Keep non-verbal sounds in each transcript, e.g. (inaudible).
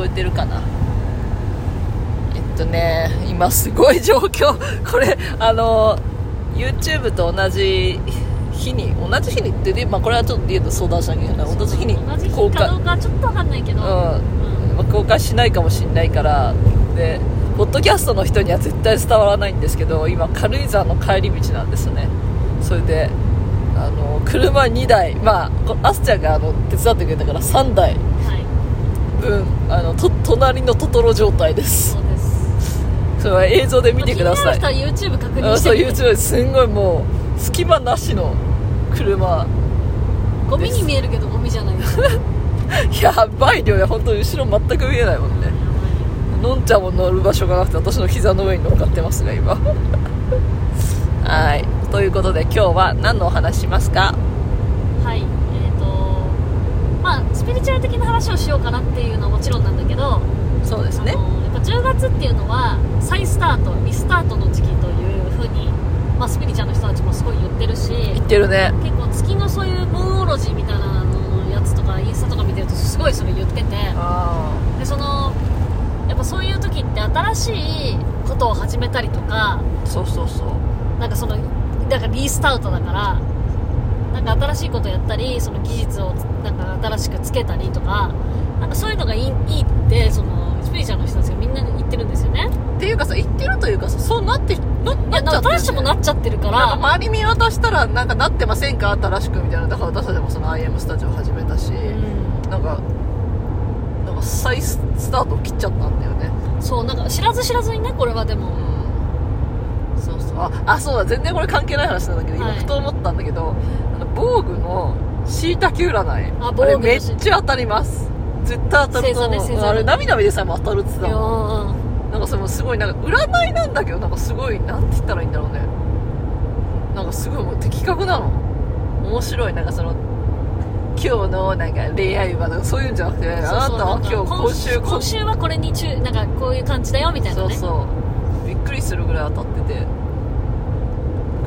こえてるかな？えっとね今すごい状況。これあの YouTube と同じ日に同じ日にってね、まあ、これはちょっと言うと相談しな。きゃいけない同じ日に同じ日公開かどうかちょっとわかんないけど、うん。まあ公開しないかもしれないから。でポッドキャストの人には絶対伝わらないんですけど今軽井沢の帰り道なんですね。それであの車2台まあこアスちゃんがあの手伝ってくれたから3台はい分あのと隣のトトロ状態です。そうです。それは映像で見てください。気になる人は YouTube 確認あそうしてみて。YouTube すんごいもう隙間なしの車ゴミに見えるけどゴミじゃないです。(laughs) やばい量で本当に後ろ全く見えないもんね。のんちゃんも乗る場所がなくて私の膝の上に乗っかってますが今。(laughs) はい。ということで今日は何のお話しますか？はい。えっ、とまあスピリチュアル的な話をしようかなっていうのはもちろんなんだけど、そうですね。やっぱ10月っていうのは再スタートリスタートの時期というふうに、まあ、スピリチュアルの人たちもすごい言ってるし言ってるね。結構月のそういうムーンオロジーみたいなのやつとかインスタとか見てるとすごいそれ言っててあでそのやっぱそういう時って新しいことを始めたりとかあそうそうそう。なんかそのだからリスタートだからなんか新しいことやったりその技術をなんか新しくつけたりとかなんかそういうのがいいいいってそのスピリチュアルの人たちがみんな言ってるんですよね。っていうかさ言ってるというかさそうなってなないっちゃってるやなん。か私たちもなっちゃってるかなんから周り見渡したらなんかなってませんか？新しくみたいな。だから私たちもその IM スタジオ始めたし、うん。なんかなんか再スタートを切っちゃったんだよね。そうなんか知らず知らずにねこれはでもうんああそうだ全然これ関係ない話なんだけど、はい。今ふと思ったんだけどあの防具のしいたけ占い。あ防具のあれめっちゃ当たります。絶対当たると思う、星座ね星座ねあれ涙目でさえも当たるって言ってたもん。ー。なんかそれもすごいなんか占いなんだけどなんかすごいなんて言ったらいいんだろうね。なんかすごいもう的確なの。面白い。なんかその今日のなんか恋愛はなんかそういうんじゃなくてあなたは今日今週今週はこれに中なんかこういう感じだよみたいなね。そうそう。びっくりするぐらい当たってて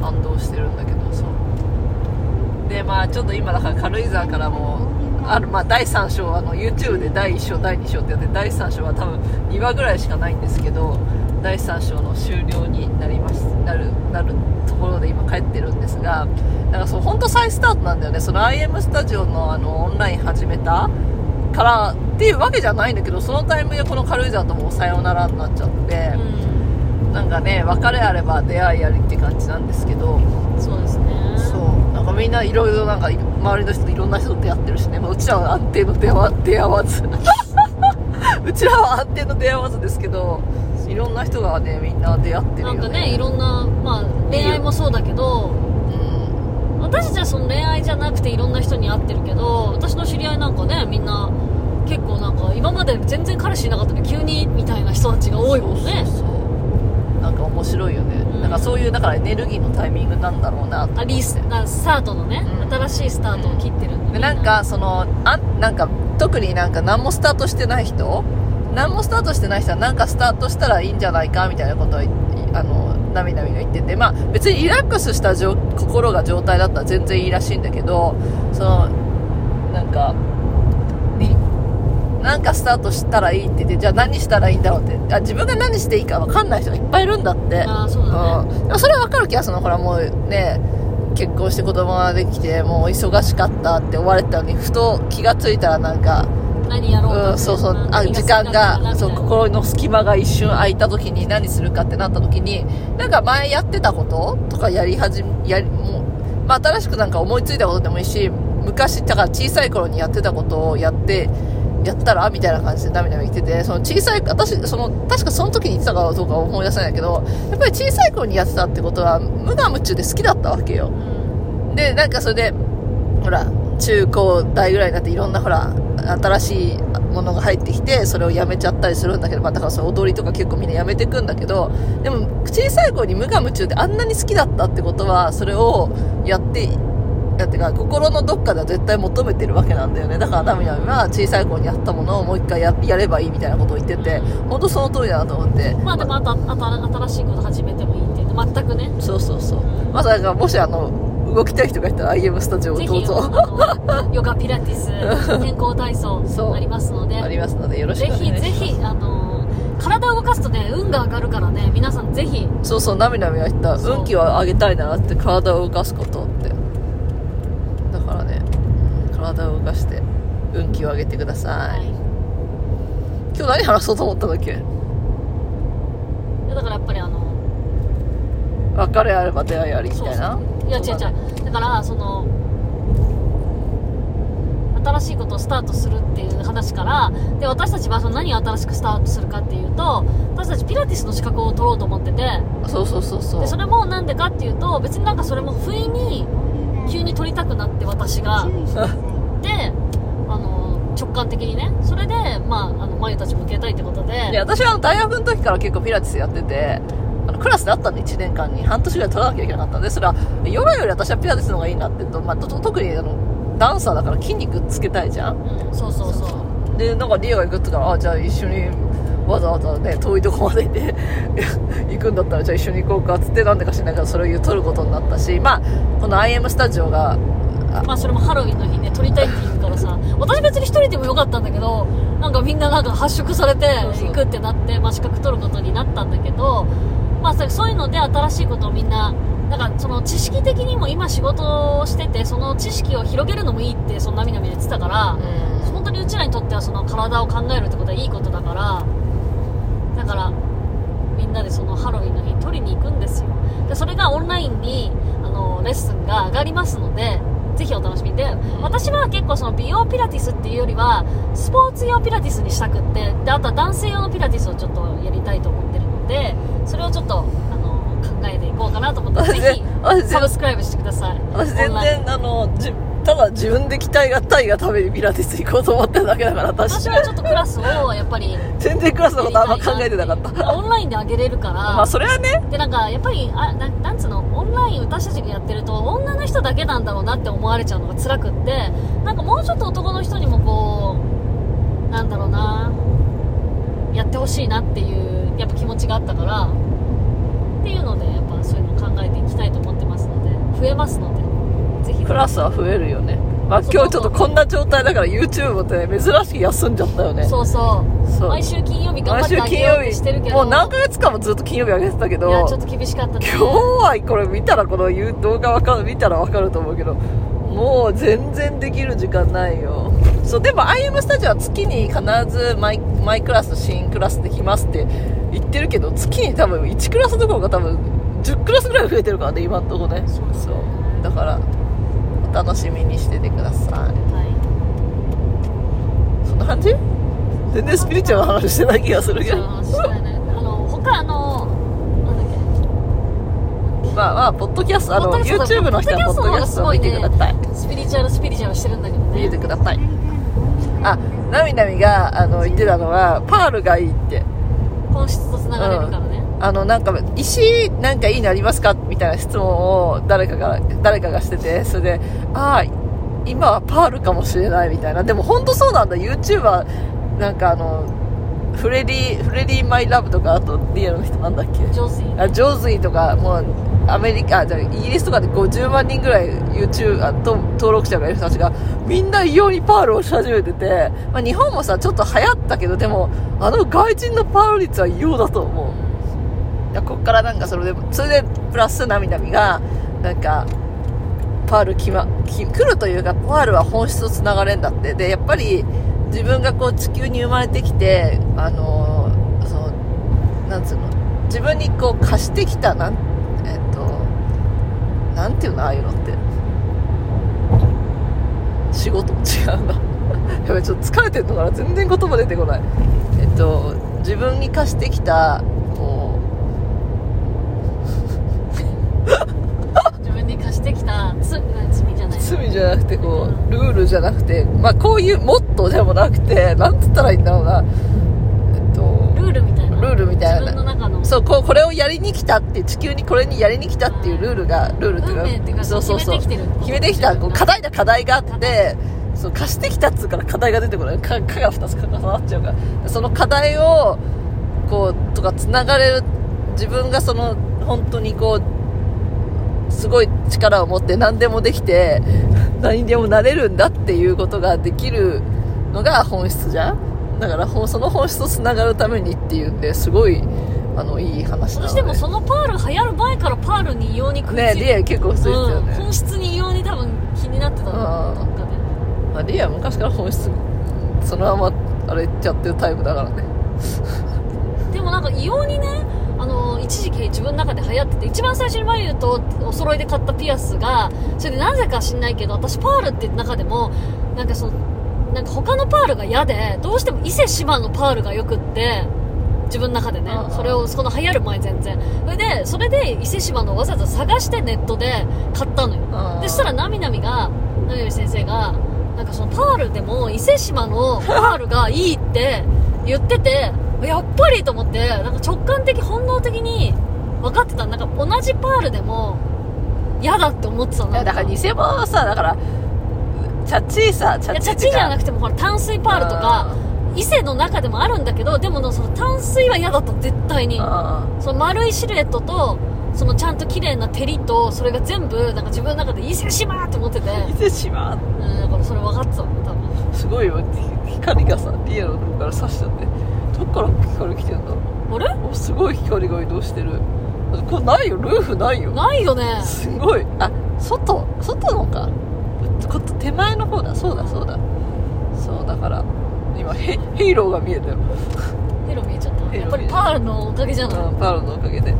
感動してるんだけどそう。でまあちょっと今だから軽井沢からもあるまあ第3章あの YouTube で第1章第2章ってやって第3章は多分2話ぐらいしかないんですけど第3章の終了になりますなるなるところで今帰ってるんですがなんかそう本当再スタートなんだよね。その IM スタジオのあのオンライン始めたからっていうわけじゃないんだけどそのタイミングでこの軽井沢ともうさようならになっちゃって、うん。なんかね別れあれば出会いありって感じなんですけど。そうですね。そう。なんかみんないろいろなんか周りの人といろんな人と出会ってるしね、まあうちらは安定の出会わ出会わず。(laughs) うちらは安定の出会わずですけどいろんな人がねみんな出会ってるよね。なんかねいろんな、まあ、恋愛もそうだけどうん。私たちはその恋愛じゃなくていろんな人に会ってるけど私の知り合いなんかねみんな結構なんか今まで全然彼氏いなかったのに急にみたいな人たちが多いもんね。そうそうなんか面白いよね、ん。なんかそういうだからエネルギーのタイミングなんだろうなあリスあスタートのね、うん。新しいスタートを切ってるんででなんかそのあなんか特になんか何もスタートしてない人何もスタートしてない人はなんかスタートしたらいいんじゃないかみたいなことをいあのなみなみが言ってて。まあ別にリラックスした状心が状態だったら全然いいらしいんだけどそのなんかリなんかスタートしたらいいって言ってじゃあ何したらいいんだろうって。あ自分が何していいか分かんない人がいっぱいいるんだって。ああそうだ。ね、うん、でもそれは分かる気がするの。ほらもうね結婚して子供ができてもう忙しかったって追われてたのにふと気がついたらなんか、何やろうかうん、そうそう。あ何時間がそう心の隙間が一瞬空いた時に何するかってなった時になんか前やってたこととかやり始めやりもう、まあ、新しくなんか思いついたことでもいいし昔だから小さい頃にやってたことをやってやったら？みたいな感じで涙が言ってて、その小さい、私、その、確かその時に言ってたかどうかは思い出せないけど、やっぱり小さい頃にやってたってことは、無我夢中で好きだったわけよ。うんで、なんかそれで、ほら、中高大ぐらいになっていろんなほら、新しいものが入ってきて、それをやめちゃったりするんだけど、まあだからその踊りとか結構みんなやめてくんだけど、でも小さい頃に無我夢中であんなに好きだったってことは、それをやって、やってか、心のどっかでは絶対求めてるわけなんだよね。だからダミナミは小さい頃にやったものをもう一回ややればいいみたいなことを言ってて、本当その通りだなと思って。まあでもあと新しいこと始めてもいいって全くね。そうそうそう。まさかもしあの、動きたい人がいたら IM スタジオをどうぞ。(laughs) ヨガピラティス健康体操 (laughs) そう。ありますので。ありますのでよろしぜくお願いします。ひぜひあの体を動かすとね運が上がるからね。皆さんぜひ。そうそうなみなみが言った。運気を上げたいならって体を動かすことって体を動かして運気を上げてください、はい。今日何話そうと思ったんだっけ？だからやっぱりあの別れあれば出会いありみたいな？そうそう。いや違う違う。だからその新しいことをスタートするっていう話からで私たちはその何を新しくスタートするかっていうと私たちピラティスの資格を取ろうと思ってて。そうそうそうそう。でそれもなんでかっていうと別になんかそれも不意に急に取りたくなって私が (laughs) であの直感的にね。それでまああの眉たちも受けたいってことで。いや私は大学の時から結構ピラティスやっててあのクラスであったんで1年間に。半年ぐらい取らなきゃいけなかったんでそれはヨガより私はピラティスの方がいいなってと、まあ、と特にあのダンサーだから筋肉つけたいじゃん。うんそうそうそう。でなんかリオが行くって言ったらあじゃあ一緒にわざわざね遠いとこまで行って (laughs) 行くんだったらじゃあ一緒に行こうかっつってなんでか知らないけどそれを取ることになったしまあこの IM スタジオがあまあそれもハロウィンの日ね撮りたいって言うからさ私別に一人でもよかったんだけどなんかみんななんか発色されて行くってなって、まあ、資格取ることになったんだけどまあそそういうので新しいことをみんななんかその知識的にも今仕事をしててその知識を広げるのもいいってそのなみなみで言ってたからうん。本当にうちらにとってはその体を考えるってことはいいことだからだからみんなでそのハロウィンの日取りに行くんですよ。でそれがオンラインにあのレッスンが上がりますのでぜひお楽しみに。で私は結構その美容ピラティスっていうよりはスポーツ用ピラティスにしたくってであとは男性用のピラティスをちょっとやりたいと思ってるのでそれをちょっとあの考えていこうかなと思ってぜひサブスクライブしてください。私全然あのじただ自分で鍛えがたいがためにピラティス行こうと思ってるだけだから私私はちょっとクラスをやっぱり全然クラスのことあんま考えてなかった。オンラインで上げれるから、まあそれはね。でなんかやっぱりあななんつうのオンライン私たちがやってると女の人だけなんだろうなって思われちゃうのが辛くってなんかもうちょっと男の人にもこうなんだろうなやってほしいなっていうやっぱ気持ちがあったからっていうのでやっぱそういうのを考えていきたいと思ってますので増えますのでぜひクラスは増えるよね。まあそう。今日ちょっとこんな状態だから YouTube ってね珍しく休んじゃったよね。そうそう。そう。毎週金曜日頑張ってあげようって金曜日してるけど。もう何ヶ月間もずっと金曜日上げてたけどいやちょっと厳しかったね。今日はこれ見たらこの動画わかる見たらわかると思うけどもう全然できる時間ないよ。そうでも IM スタジオは月に必ずマイマイクラス新クラスできますって言ってるけど月に多分1クラスどころか多分10クラスぐらい増えてるからね今んとこね。そうですね。だからお楽しみにしててください。はそんな感じ全然スピリチュアルな話してない気がするけど。あの他あのなんだっけ？まあまあポッドキャストあの YouTube の人はポッドキャストを見てください。スピリチュアルスピリチュアルしてるんだけど見ねてください。あなみなみがあの言ってたのはパールがいいって。本質とつながれるからね、あのなんか石なんかいいのありますか？みたいな質問を誰かが誰かがしててそれでああ今はパールかもしれないみたいな。でも本当そうなんだ。YouTuber なんかあのフレディフレディマイラブとかあとリアルの人なんだっけ？上手にあジョーズイとかもうアメリカあじゃあイギリスとかで50万人ぐらい YouTube あと登録者がいる人たちがみんな異様にパールをし始めてて、まあ、日本もさちょっと流行ったけどでもあの外人のパール率は異様だと思うこっからなんかそれでそれでプラスなみなみがなんかパールきまき来るというかパールは本質とつながれんだって。でやっぱり自分がこう地球に生まれてきてあのそのなんつうの自分にこう貸してきたなんえっとなんていうのああいうのって。仕事違うんだやべちょっと疲れてるのかな。全然言葉出てこない。えっと自分に貸してきたこ自分に貸してきた罪罪じゃない。う罪じゃなくてこうルールじゃなくてまあこういうモットーでもなくてなんつったらいいんだろうな。えっとルールみたいな。ルールみたいな。自分の中の。そうこうこれをやりに来たって地球にこれにやりに来たっていうルールがルールっていうかそうそうそう。決めてきてる。決めてきた。こう課題だ課題があってそう貸してきたっつうから課題が出てこない。かかが2つ重なっちゃうから。その課題をこうとかつながれる自分がその本当にこうすごい力を持って何でもできて何にでもなれるんだっていうことができるのが本質じゃん。だからほその本質とつながるためにっていうんですごいあのいい話なの私でもそのパールが流行る前からパールに異様に食いついねてリア結構そうですよね、うん、本質に異様に多分気になってたの。どっかでまあ、リア昔から本質そのままあれ言っちゃってるタイプだからね。でもなんか異様にねあの一時期自分の中で流行ってて一番最初に眉とお揃いで買ったピアスがそれでなぜか知んないけど私パールって中でもなんかそのなんか他のパールが嫌でどうしても伊勢志摩のパールがよくって自分の中でね。それをその流行る前全然。それでそれで伊勢志摩のわざわざ探してネットで買ったのよ。うん。でそしたらなみなみがなみなみ先生がなんかそのパールでも伊勢志摩のパールがいいって言っててやっぱりと思ってなんか直感的本能的に分かってた。なんか同じパールでも嫌だって思ってたのだから偽物はさだからチャッチーさチャッチーチじゃなくてもほら淡水パールとか伊勢の中でもあるんだけどでもその淡水は嫌だったの絶対に。あその丸いシルエットとそのちゃんと綺麗な照りとそれが全部なんか自分の中で伊勢志摩って思ってて、伊勢志摩？うん、だからそれ分かってたの多分。すごいよ。光がさリアのとこから差しちゃってどっから光来てんだろあれ？うおすごい光が移動してる。これないよ。ルーフないよ。ないよね。すごい。あ外外のか。こっち手前の方だ。そうだそうだ。そうだから今ヘヘイローが見えたよ、ヘロ見えちゃった？やっぱりパールのおかげじゃない、うん、パールのおかげで。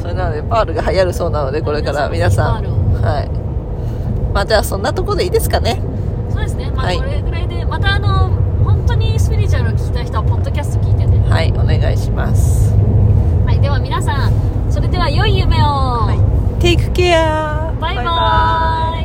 それなのでパールが流行るそうなのでこれから皆さん。はい。まあじゃあそんなとこでいいですかね。そうですね。まあはい。これぐらいで、またあの本当にスピリチュアルを聞きたい人はポッドキャスト聞いてね。はいお願いします。はいでは皆さんそれでは良い夢を、はい、 Take care, bye。バイ,バイ。バ